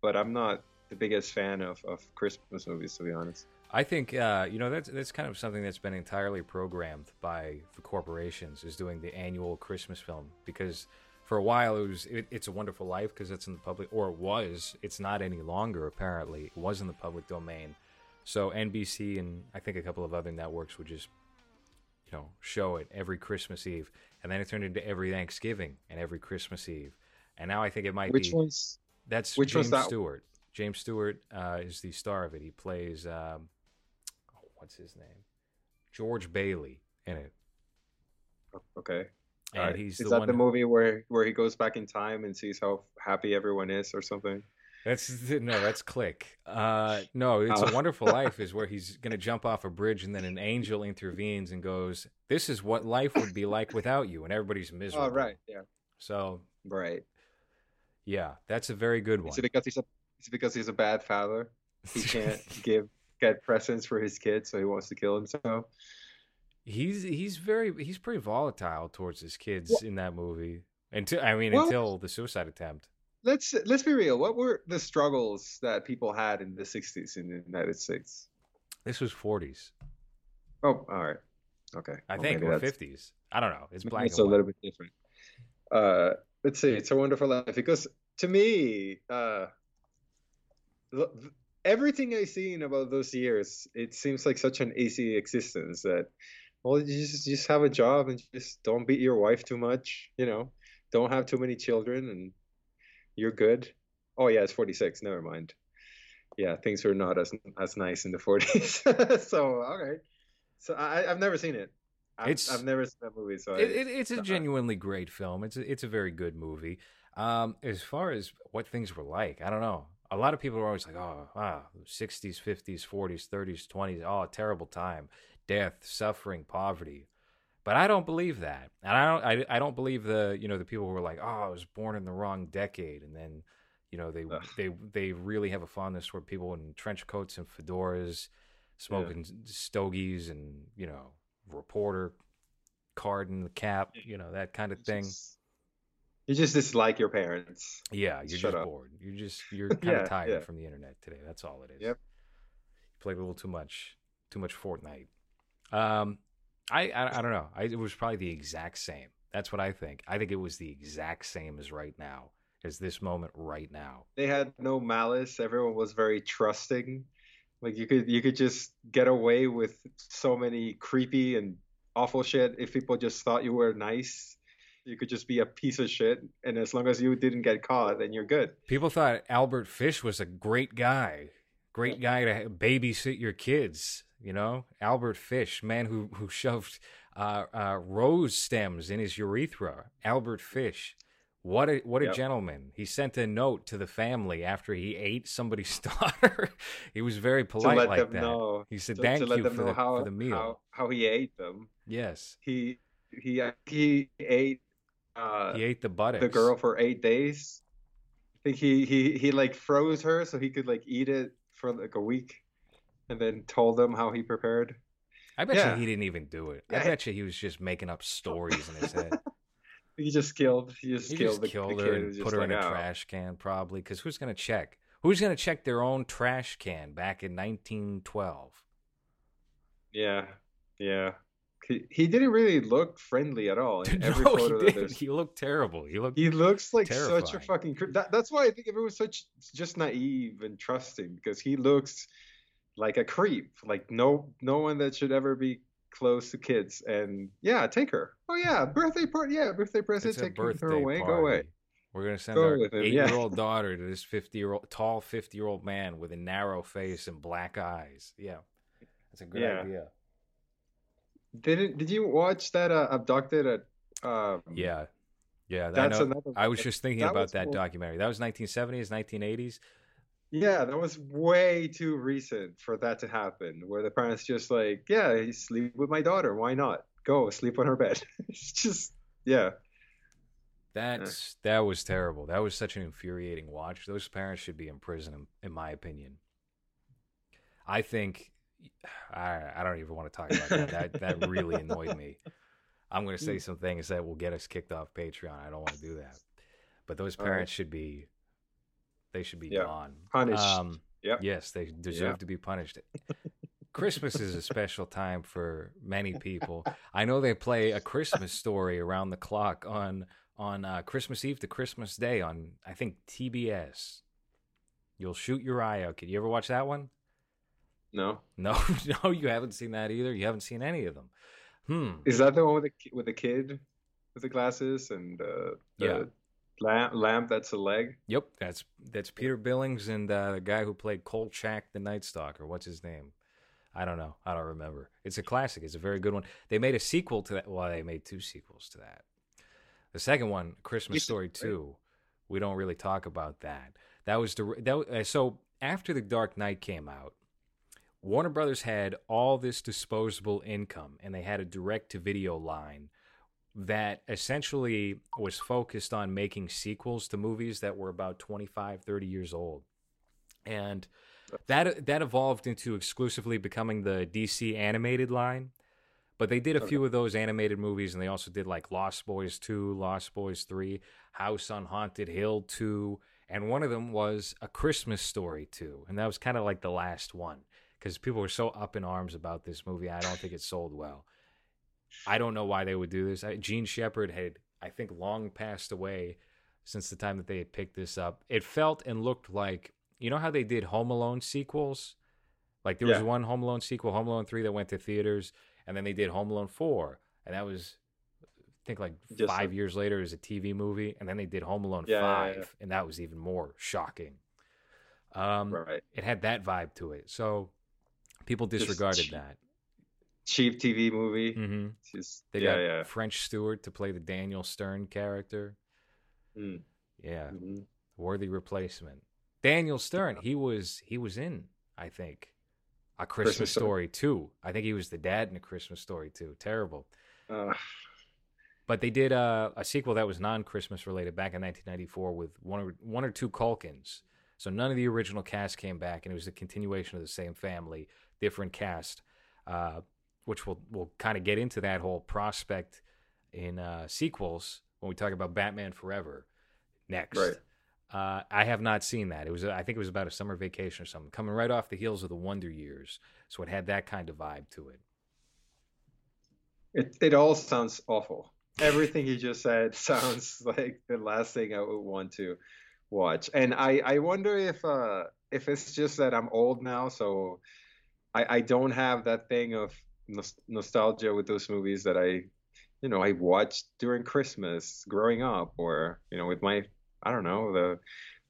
but I'm not the biggest fan of, of Christmas movies, to be honest. I think uh, you know that's that's kind of something that's been entirely programmed by the corporations is doing the annual Christmas film because for a while it was it, it's a wonderful life because it's in the public or it was it's not any longer apparently it was in the public domain so NBC and I think a couple of other networks would just you know show it every Christmas Eve and then it turned into every Thanksgiving and every Christmas Eve and now I think it might Which be one's that's which James that? Stewart James Stewart uh, is the star of it he plays um, oh, what's his name George Bailey in it okay? and Alright. he's is the that the movie where where he goes back in time and sees how happy everyone is, or something? That's no, that's Click. Uh, no, it's Oh. a Wonderful Life is where he's going to jump off a bridge and then an angel intervenes and goes, "This is what life would be like without you," and everybody's miserable. Oh, right, yeah, So right. Yeah, that's a very good one. Is it because he's a is it because he's a bad father? He can't give get presents for his kids, so he wants to kill himself. he's he's very he's pretty volatile towards his kids in that movie. Until I mean, Well- until the suicide attempt. Let's let's be real. What were the struggles that people had in the '60s in the United States? This was 40s, Oh, all right, okay. I Well, think, or that's- 50s. I don't know. It's black It's a little bit different. Uh, let's see. It's a wonderful life because to me, uh, everything I've seen about those years, it seems like such an easy existence that, well, you just just have a job and just don't beat your wife too much. You know, don't have too many children, and you're good. Oh yeah, it's 46. Never mind. Yeah, things were not as as nice in the 40s. so all right. So I I've never seen it. I've, It's- I've never seen that movie. So it, it, it's a uh, genuinely great film. It's a, it's a very good movie. Um, as far as what things were like, I don't know. A lot of people are always like, "Oh, wow, sixties, fifties, forties, thirties, twenties. Oh, terrible time, death, suffering, poverty." But I don't believe that, and I don't. I, I don't believe the you know the people who are like, "Oh, I was born in the wrong decade," and then you know they Ugh. they they really have a fondness for people in trench coats and fedoras, smoking stogies, and you know reporter card in the cap, you know that kind of thing. just- You just dislike your parents. Yeah, you're Shut just up. bored. You're just you're kind of tired yeah. from the internet today. That's all it is. Yep. You played a little too much, too much Fortnite. Um, I I, I don't know. I, it was probably the exact same. That's what I think. I think it was the exact same as right now, as this moment right now. They had no malice. Everyone was very trusting. Like you could you could just get away with so many creepy and awful shit if people just thought you were nice. You could just be a piece of shit, and as long as you didn't get caught, then you're good. People thought Albert Fish was a great guy, great guy to babysit your kids. You know, Albert Fish, man who who shoved uh, uh, rose stems in his urethra. Albert Fish, what a what a Yep. gentleman. He sent a note to the family after he ate somebody's daughter. he was very polite like that. know. He said, to, "Thank to you for the, how, for the meal." How, how he ate them. yes, He he he ate uh, he ate the buttocks. the girl for eight days. I think he he he like froze her so he could like eat it for like a week, and then told them how he prepared. I bet Yeah. you he didn't even do it. I Yeah. bet you he was just making up stories in his head. He just killed. He just He killed just the, killed the her kid. And put her in a "Oh." trash can, probably. Because who's going to check? Who's going to check their own trash can back in 1912? Yeah, yeah. He, he didn't really look friendly at all in every no, he photo that didn't. He looked terrible. He looked. He looks like such a fucking. That, that's why I think everyone's such just naive and trusting because he looks like a creep. Like no no one that should ever be close to kids. And yeah, take her. Oh yeah, birthday party. Yeah, birthday present. it's Take her birthday away. party. Go away. We're going to send Go our him, yeah. eight-year-old daughter to this 50-year-old, tall 50-year-old man with a narrow face and black eyes. Yeah, that's a good Yeah. idea. Didn't did you watch that uh, abducted at? Um, Yeah, yeah. I That's know. another. I was just thinking that about that cool. documentary. That was 1970s, 1980s. Yeah, that was way too recent for that to happen. Where the parents just like, yeah, sleep with my daughter. Why not? Go sleep on her bed. it's just, yeah. That's that was terrible. That was such an infuriating watch. Those parents should be in prison, in, in my opinion. I think I I don't even want to talk about that. That that really annoyed me. I'm going to say hmm. some things that will get us kicked off Patreon. I don't want to do that. But those All right. parents should be They should be Yeah. gone. Punished. Um, Yep. Yes, they deserve Yeah. to be punished. Christmas is a special time for many people. I know they play a Christmas story around the clock on on uh, Christmas Eve to Christmas Day on I think TBS. You'll shoot your eye out. Kid, you ever watch that one? No, No, no, you haven't seen that either. You haven't seen any of them. Hmm. is that the one with the with the kid with the glasses and uh, the Yeah. Lamp lamp that's a leg? Yep, that's that's Peter Billings and uh, the guy who played Kolchak the Night Stalker. What's his name? I don't know. I don't remember. It's a classic. It's a very good one. They made a sequel to that. Well, they made two sequels to that. The second one, Christmas Story. Two. We don't really talk about that. That was the that uh, so after the Dark Knight came out, Warner Brothers had all this disposable income, and they had a direct to video line that essentially was focused on making sequels to movies that were about 25 30 years old and that that evolved into exclusively becoming the DC animated line but they did a few of those animated movies and they also did like Lost Boys 2, Lost Boys 3, House on Haunted Hill 2, and one of them was A Christmas Story 2, and that was kind of like the last one because people were so up in arms about this movie. I don't think it sold well. I don't know why they would do this. I, Jean Shepherd had, I think, long passed away since the time that they had picked this up. It felt and looked like, you know how they did Home Alone sequels? Like there was one Home Alone sequel, Home Alone 3, that went to theaters, and then they did Home Alone 4, and that was, I think, like Just five like- years later as a TV movie, and then they did Home Alone Yeah, yeah, 5, yeah. and that was even more shocking. Um, Right. It had that vibe to it. So people disregarded that. Cheap TV movie. hmm Just They yeah, got yeah. French Stewart to play the Daniel Stern character. Mm, Yeah, mhm. worthy replacement. Daniel Stern, he was he was in, I think, a Christmas, Christmas Story. Story too. I think he was the dad in a Christmas Story too. Terrible. Uh, But they did uh, a sequel that was non-Christmas related back in 1994 with one or one or two Culkins. So none of the original cast came back, and it was a continuation of the same family, different cast, uh, which we'll we'll kind of get into that whole prospect in uh, sequels when we talk about Batman Forever next. Right. Uh, I have not seen that. It was I think it was about a summer vacation or something, coming right off the heels of the Wonder Years, so it had that kind of vibe to it. it it all sounds awful. Everything you just said sounds like the last thing I would want to watch. And I I wonder if uh if it's just that I'm old now, so I I don't have that thing of nostalgia with those movies that I you know I watched during Christmas growing up, or you know with my I don't know the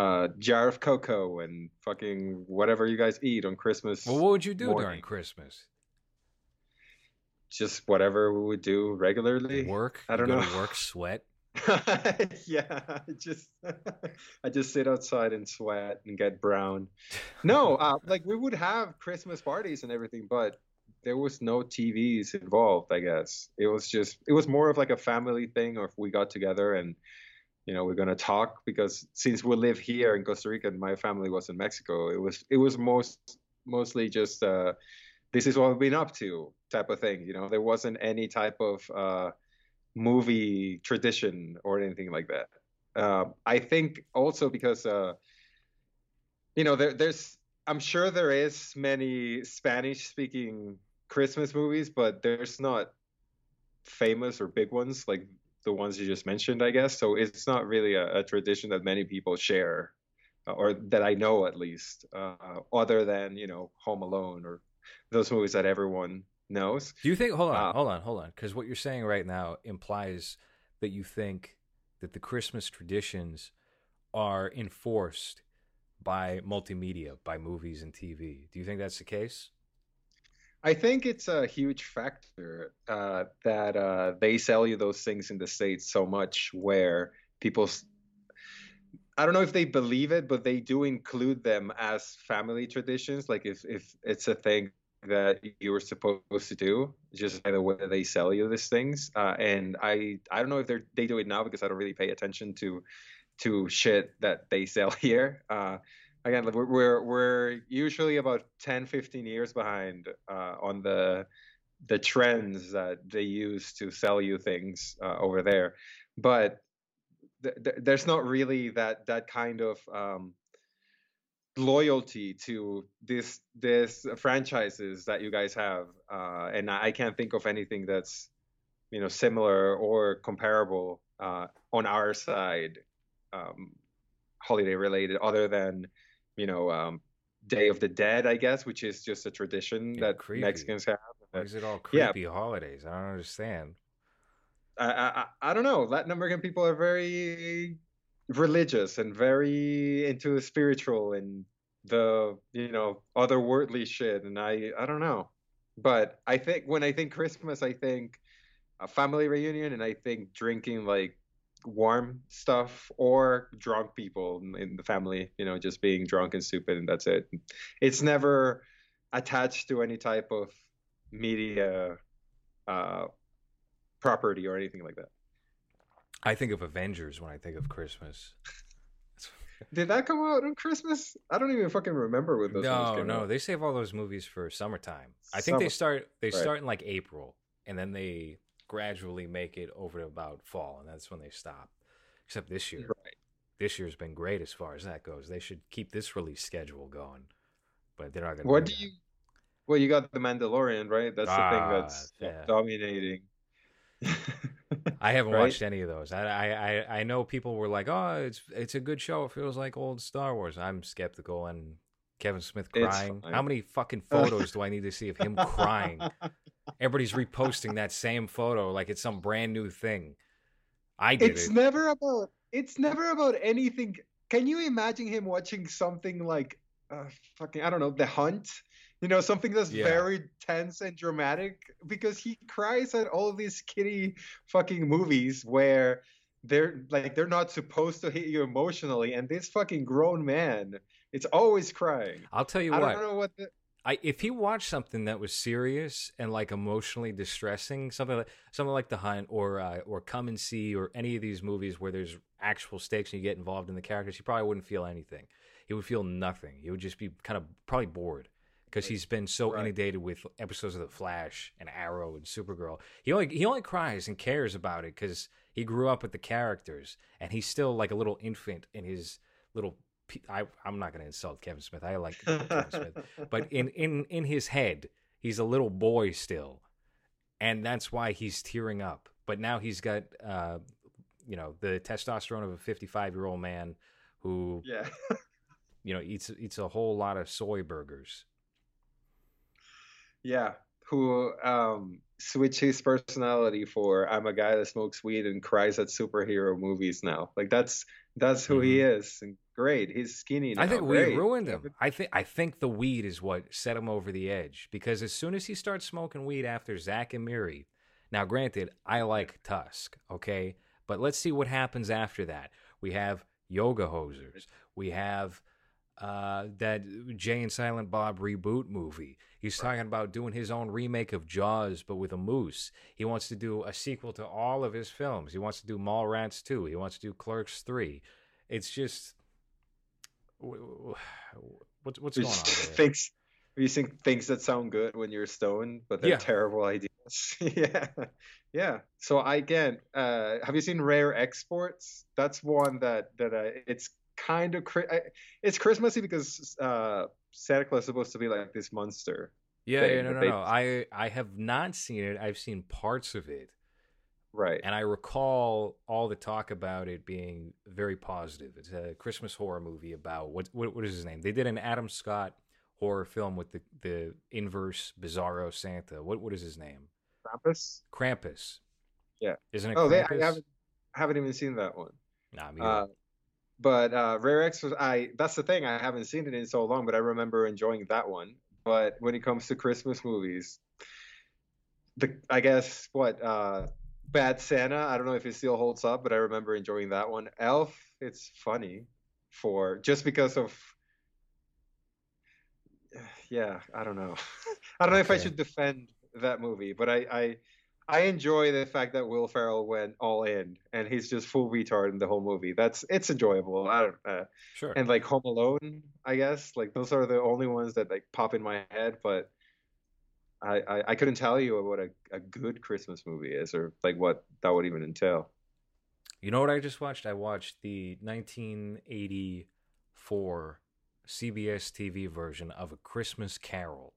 uh jar of cocoa and fucking whatever you guys eat on Christmas. Well, what would you do during. Christmas? Just whatever we would do regularly. Work? I don't know. Work, sweat. yeah, I just I just sit outside and sweat and get brown. No, uh, like we would have Christmas parties and everything, but there was no TVs involved. I guess it was just it was more of like a family thing, or if we got together and you know we're gonna talk because since we live here in Costa Rica and my family was in Mexico, it was it was most mostly just uh, this is what we've been up to type of thing. You know, there wasn't any type of uh, movie tradition or anything like that. Uh, I think also because uh, you know there, there's I'm sure there is many Spanish speaking Christmas movies, but there's not famous or big ones like the ones you just mentioned, I guess. So it's not really a, a tradition that many people share, uh, or that I know at least, uh, other than you know Home Alone or those movies that everyone knows. Do you think? Hold on, Uh, hold on, hold on. Because what you're saying right now implies that you think that the Christmas traditions are enforced by multimedia, by movies and TV. Do you think that's the case? I think it's a huge factor uh, that uh, they sell you those things in the states so much, where people. I don't know if they believe it, but they do include them as family traditions. Like if if it's a thing that you were supposed to do, just by the way they sell you these things. Uh, and I I don't know if they they do it now because I don't really pay attention to to shit that they sell here. Uh, again, like, we're, we're we're usually about 10, 15 years behind uh, on the the trends that they use to sell you things uh, over there. But th- th- there's not really that that kind of um, loyalty to this this franchises that you guys have, uh, and I can't think of anything that's you know similar or comparable uh, on our side, um, holiday related, other than you know um, Day of the Dead, I guess, which is just a tradition Yeah, that creepy. Mexicans have. Why is it all Yeah. creepy holidays? I don't understand. I, I I- I don't know. Latin American people are very religious and very into the spiritual and the you know otherworldly shit. And I I don't know, but I think when I think Christmas, I think a family reunion, and I think drinking like warm stuff or drunk people in- the family. You know, just being drunk and stupid, and that's it. It's never attached to any type of media. Uh, property or anything like that. I think of Avengers when I think of Christmas. Did that come out on Christmas? I don't even fucking remember when those movies No, no, out. they save all those movies for summertime. I think they start they Right. start in like April, and then they gradually make it over to about fall, and that's when they stop. Except this year, Right. this year's been great as far as that goes. They should keep this release schedule going, but they're not going to. What do you? Well, you got the Mandalorian, right? That's the Ah, thing that's yeah. dominating. I haven't Right? watched any of those. I, I I I know people were like, "Oh, it's it's a good show. It feels like old Star Wars." I'm skeptical. And Kevin Smith crying. How many fucking photos do I need to see of him crying? Everybody's reposting that same photo like it's some brand new thing. I did It's it. never about. It's never about anything. Can you imagine him watching something like, uh, fucking, I don't know, The Hunt? You know, something that's Yeah. very tense and dramatic because he cries at all these kiddie fucking movies where they're like they're not supposed to hit you emotionally, and this fucking grown man, it's always crying. I'll tell you I what. don't know what the, I if he watched something that was serious and like emotionally distressing, something like something like The Hunt or uh, or Come and See or any of these movies where there's actual stakes and you get involved in the characters, he probably wouldn't feel anything. He would feel nothing. He would just be kind of probably bored because he's been so Right. inundated with episodes of The Flash and Arrow and Supergirl. He only he only cries and cares about it because he grew up with the characters and he's still like a little infant in his little. I, I'm not going to insult Kevin Smith. I like Kevin Smith but in in in his head he's a little boy still and that's why he's tearing up but now he's got uh you know the testosterone of a 55 year old man who yeah. you know eats eats a whole lot of soy burgers Yeah, who um switched his personality for I'm a guy that smokes weed and cries at superhero movies now. Like that's that's who he mm-hmm. is. And great. He's skinny now. i think we ruined him i think i think the weed is what set him over the edge because as soon as he starts smoking weed after zack and miri now granted i like tusk okay but let's see what happens after that we have yoga hosers we have uh, that Jay and Silent Bob reboot movie. He's talking about doing his own remake of Jaws, but with a moose. He wants to do a sequel to all of his films. He wants to do Mallrats 2. He wants to do Clerks 3. It's just. What's, what's going on? Things you think things that sound good when you're stoned, but they're Yeah. terrible ideas. yeah. Yeah. So I again, uh have you seen Rare Exports? That's one that that uh, it's kind of it's Christmassy because uh Santa Claus is supposed to be like this monster. Yeah, thing yeah, no, no, they- no. I I have not seen it. I've seen parts of it, Right. and I recall all the talk about it being very positive. It's a Christmas horror movie about what what, what is his name? They did an Adam Scott horror film with the the inverse Bizarro Santa. What what is his name? Krampus? Krampus. Yeah. Isn't it Oh, they, I haven't haven't even seen that one. Nah, me Uh. But uh, Rare X was I. That's the thing. I haven't seen it in so long, but I remember enjoying that one. But when it comes to Christmas movies, the I guess what uh, Bad Santa. I don't know if it still holds up, but I remember enjoying that one. Elf. It's funny for just because of. Yeah, I don't know. I don't know if I should defend that movie, but I, I I enjoy the fact that Will Ferrell went all in and he's just full retard in the whole movie. That's it's enjoyable. I don't uh, sure. and like Home Alone, I guess like those are the only ones that like pop in my head. But I I, I couldn't tell you what a, a good Christmas movie is or like what that would even entail. You know what I just watched? I watched the 1984 CBS TV version of A Christmas Carol.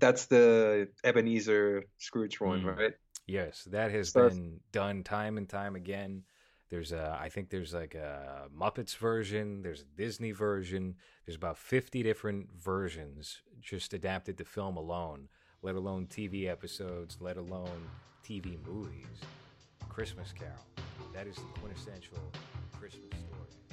That's the Ebenezer Scrooge one, Mm. right? Yes, that has Stars- been done time and time again. There's a, I think there's like a Muppets version. There's a Disney version. There's about 50 different versions just adapted to film alone, let alone TV episodes, let alone TV movies. Christmas Carol. That is the quintessential Christmas story.